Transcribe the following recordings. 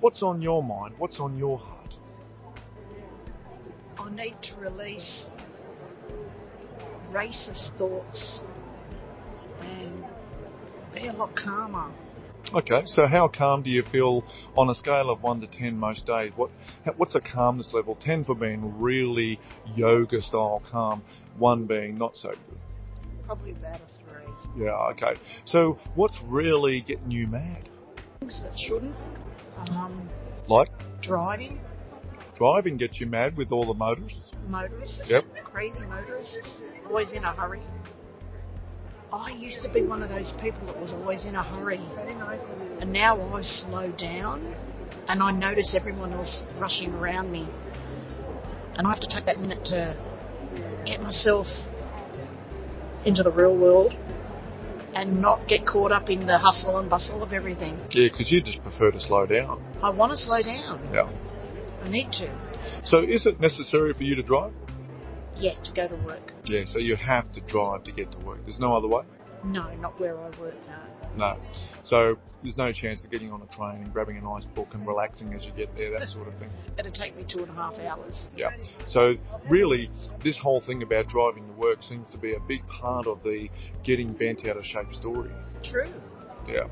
What's on your mind? What's on your heart? I need to release racist thoughts and be a lot calmer. Okay, so how calm do you feel on a scale of 1 to 10 most days? What What's a calmness level? 10 for being really yoga style calm, 1 being not so good. Probably about a 3. Yeah, okay. So what's really getting you mad? Things that shouldn't. Um, Like driving, driving gets you mad with all the motorists? motorists, Yep. crazy motorists, always in a hurry. I used to be one of those people that was always in a hurry. And now I slow down and I notice everyone else rushing around me. And I have to take that minute to get myself into the real world and not get caught up in the hustle and bustle of everything. Yeah, because you just prefer to slow down. I want to slow down. Yeah. I need to. So is it necessary for you to drive? Yeah, to go to work. Yeah, so you have to drive to get to work. There's no other way? No, not where I work now. No. So there's no chance of getting on a train and grabbing a nice book and relaxing as you get there, that sort of thing. It'd take me two and a half hours. Yeah. So really, this whole thing about driving to work seems to be a big part of the getting bent out of shape story. True. Yeah.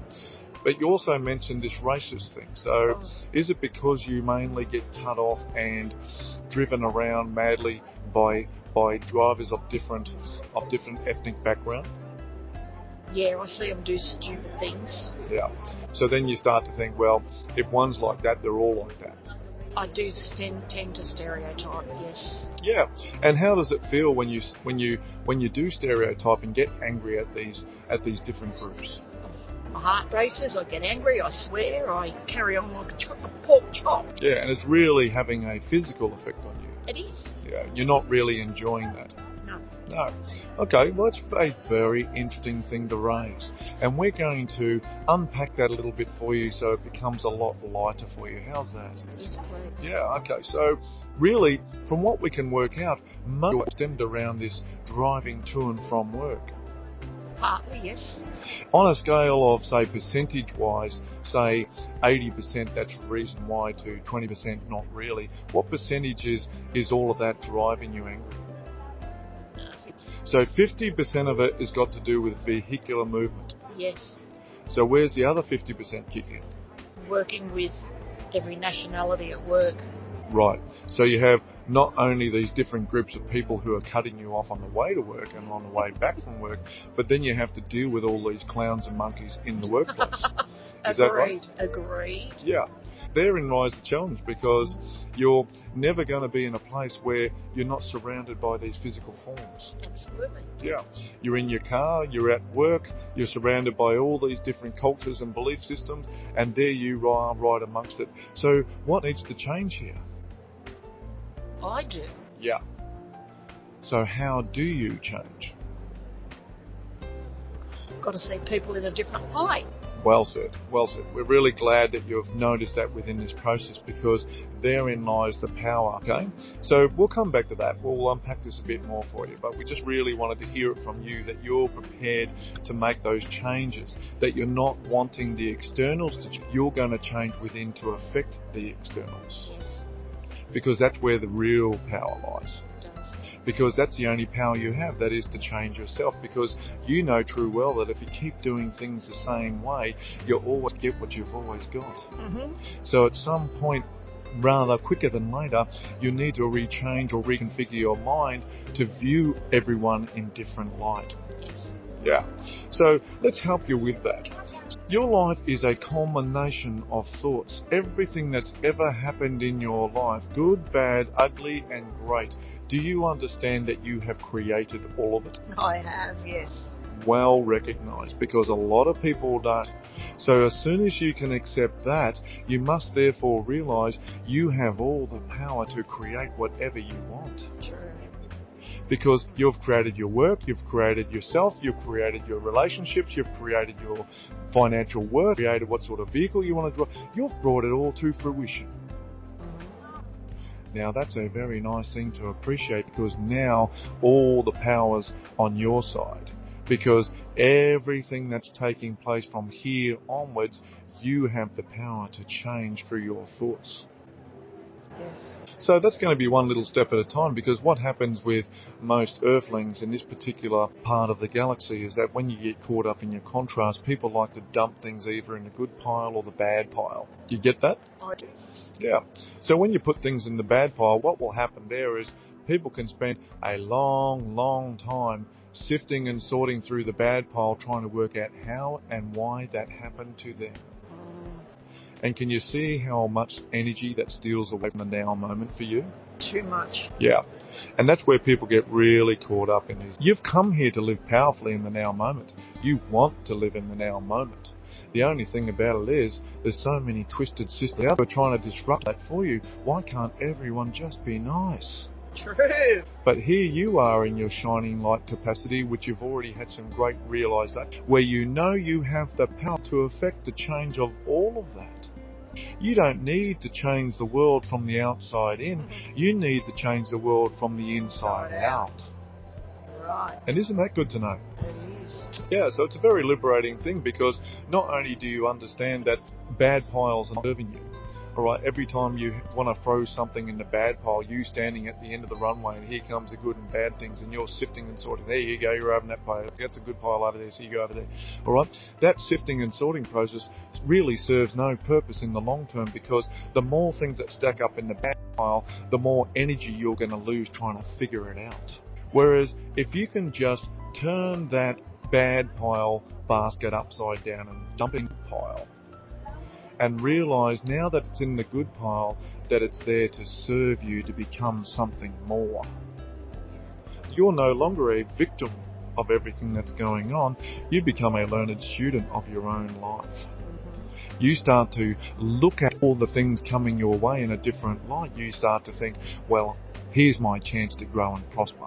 But you also mentioned this racist thing. So oh. is it because you mainly get cut off and driven around madly by by drivers of different of different ethnic background? Yeah, I see them do stupid things. Yeah. So then you start to think, well, if one's like that, they're all like that. I do tend, tend to stereotype, yes. Yeah. And how does it feel when you when you when you do stereotype and get angry at these at these different groups? My heart races, I get angry, I swear, I carry on like a, chop, a pork chop. Yeah, and it's really having a physical effect on you. It is. Yeah, you're not really enjoying that. No. Okay, well, that's a very interesting thing to raise. And we're going to unpack that a little bit for you so it becomes a lot lighter for you. How's that? Yes. Yeah, okay. So, really, from what we can work out, it stemmed around this driving to and from work. Partly, yes. On a scale of, say, percentage wise, say 80% that's reason why to 20% not really, what percentage is, is all of that driving you angry? So 50% of it has got to do with vehicular movement. Yes. So where's the other 50% kick in? Working with every nationality at work. Right. So you have not only these different groups of people who are cutting you off on the way to work and on the way back from work, but then you have to deal with all these clowns and monkeys in the workplace. Is that right? Agreed. Agreed. Yeah. Therein lies the challenge because you're never going to be in a place where you're not surrounded by these physical forms. Absolutely. Yeah. You're in your car, you're at work, you're surrounded by all these different cultures and belief systems, and there you are right amongst it. So what needs to change here? I do. Yeah. So how do you change? Got to see people in a different light. Well said, well said. We're really glad that you've noticed that within this process because therein lies the power, okay? So we'll come back to that. We'll unpack this a bit more for you, but we just really wanted to hear it from you that you're prepared to make those changes, that you're not wanting the externals to change. You're going to change within to affect the externals Yes, because that's where the real power lies. Because that's the only power you have that is to change yourself. Because you know true well that if you keep doing things the same way you'll always get what you've always got. Mm-hmm. so at some point rather quicker than later you need to rechange or reconfigure your mind to view everyone in different light. Yeah. So let's help you with that your life is a culmination of thoughts. Everything that's ever happened in your life, good, bad, ugly, and great, do you understand that you have created all of it? I have, yes. Well recognized because a lot of people don't. So as soon as you can accept that, you must therefore realize you have all the power to create whatever you want True. because you've created your work, you've created yourself, you've created your relationships, you've created your financial worth, created what sort of vehicle you want to drive. You've brought it all to fruition. Mhm. Now that's a very nice thing to appreciate because now all the power's on your side. Because everything that's taking place from here onwards, you have the power to change through your thoughts. Yes. So that's going to be one little step at a time because what happens with most earthlings in this particular part of the galaxy is that when you get caught up in your contrast, people like to dump things either in the good pile or the bad pile. You get that? I do. Yeah. So when you put things in the bad pile, what will happen there is people can spend a long, long time sifting and sorting through the bad pile trying to work out how and why that happened to them. And can you see how much energy that steals away from the now moment for you? too much. Yeah. And that's where people get really caught up in is you've come here to live powerfully in the now moment. You want to live in the now moment. The only thing about it is there's so many twisted systems out there trying to disrupt that for you. Why can't everyone just be nice? True. But here you are in your shining light capacity, which you've already had some great realization, where you know you have the power to affect the change of all of that. You don't need to change the world from the outside in. Mm-hmm. You need to change the world from the inside out. Right. And isn't that good to know? It is. Yeah, so it's a very liberating thing because not only do you understand that bad piles are serving you, alright, every time you want to throw something in the bad pile, you standing at the end of the runway and here comes the good and bad things and you're sifting and sorting. There you go, you're having that pile. That's a good pile over there, so you go over there. Alright, that sifting and sorting process really serves no purpose in the long term because the more things that stack up in the bad pile, the more energy you're going to lose trying to figure it out. Whereas if you can just turn that bad pile basket upside down and dump it the pile and realize now that it's in the good pile that it's there to serve you to become something more. You're no longer a victim of everything that's going on. You become a learned student of your own life. Mhm. You start to look at all the things coming your way in a different light. You start to think, well, here's my chance to grow and prosper.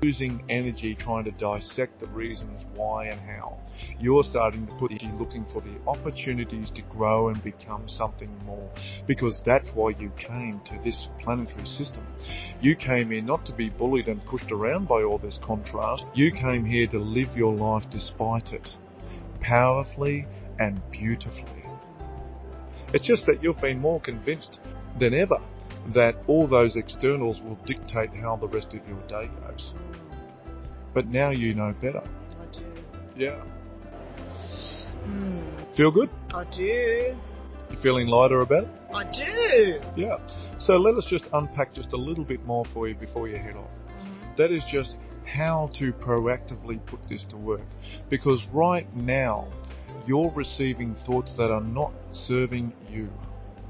Losing energy trying to dissect the reasons why and how. You're starting to put energy looking for the opportunities to grow and become something more. Because that's why you came to this planetary system. You came here not to be bullied and pushed around by all this contrast. You came here to live your life despite it. Powerfully and beautifully. It's just that you've been more convinced than ever that all those externals will dictate how the rest of your day goes. But now you know better. I do. Yeah. Mm, Feel good? I do. You feeling lighter about it? I do. Yeah. So let us just unpack just a little bit more for you before you head off. Mhm. That is just how to proactively put this to work. Because right now, you're receiving thoughts that are not serving you.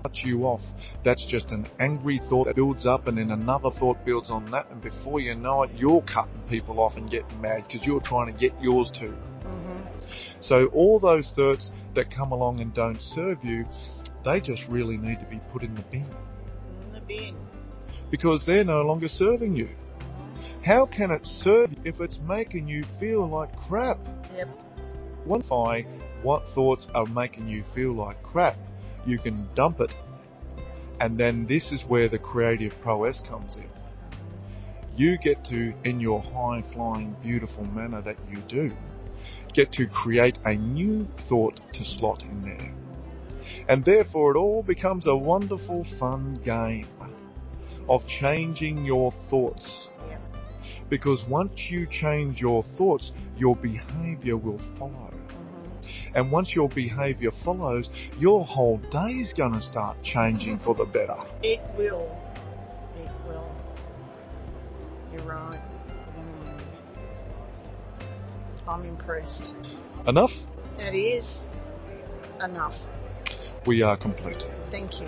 Cut you off. That's just an angry thought that builds up and then another thought builds on that and before you know it, you're cutting people off and getting mad because you're trying to get yours too. Mhm. So all those thoughts that come along and don't serve you, they just really need to be put in the bin In the bin. because they're no longer serving you. How can it serve you if it's making you feel like crap? Yep. Identify what thoughts are making you feel like crap. You can dump it. And then this is where the creative prowess comes in. You get to, in your high flying, beautiful manner that you do, get to create a new thought to slot in there. And therefore it all becomes a wonderful, fun game of changing your thoughts. Because once you change your thoughts, your behavior will follow. And once your behavior follows, your whole day is gonna start changing for the better. It will. It will. You're right. Mm. I'm impressed. Enough? That is enough. We are complete. Thank you.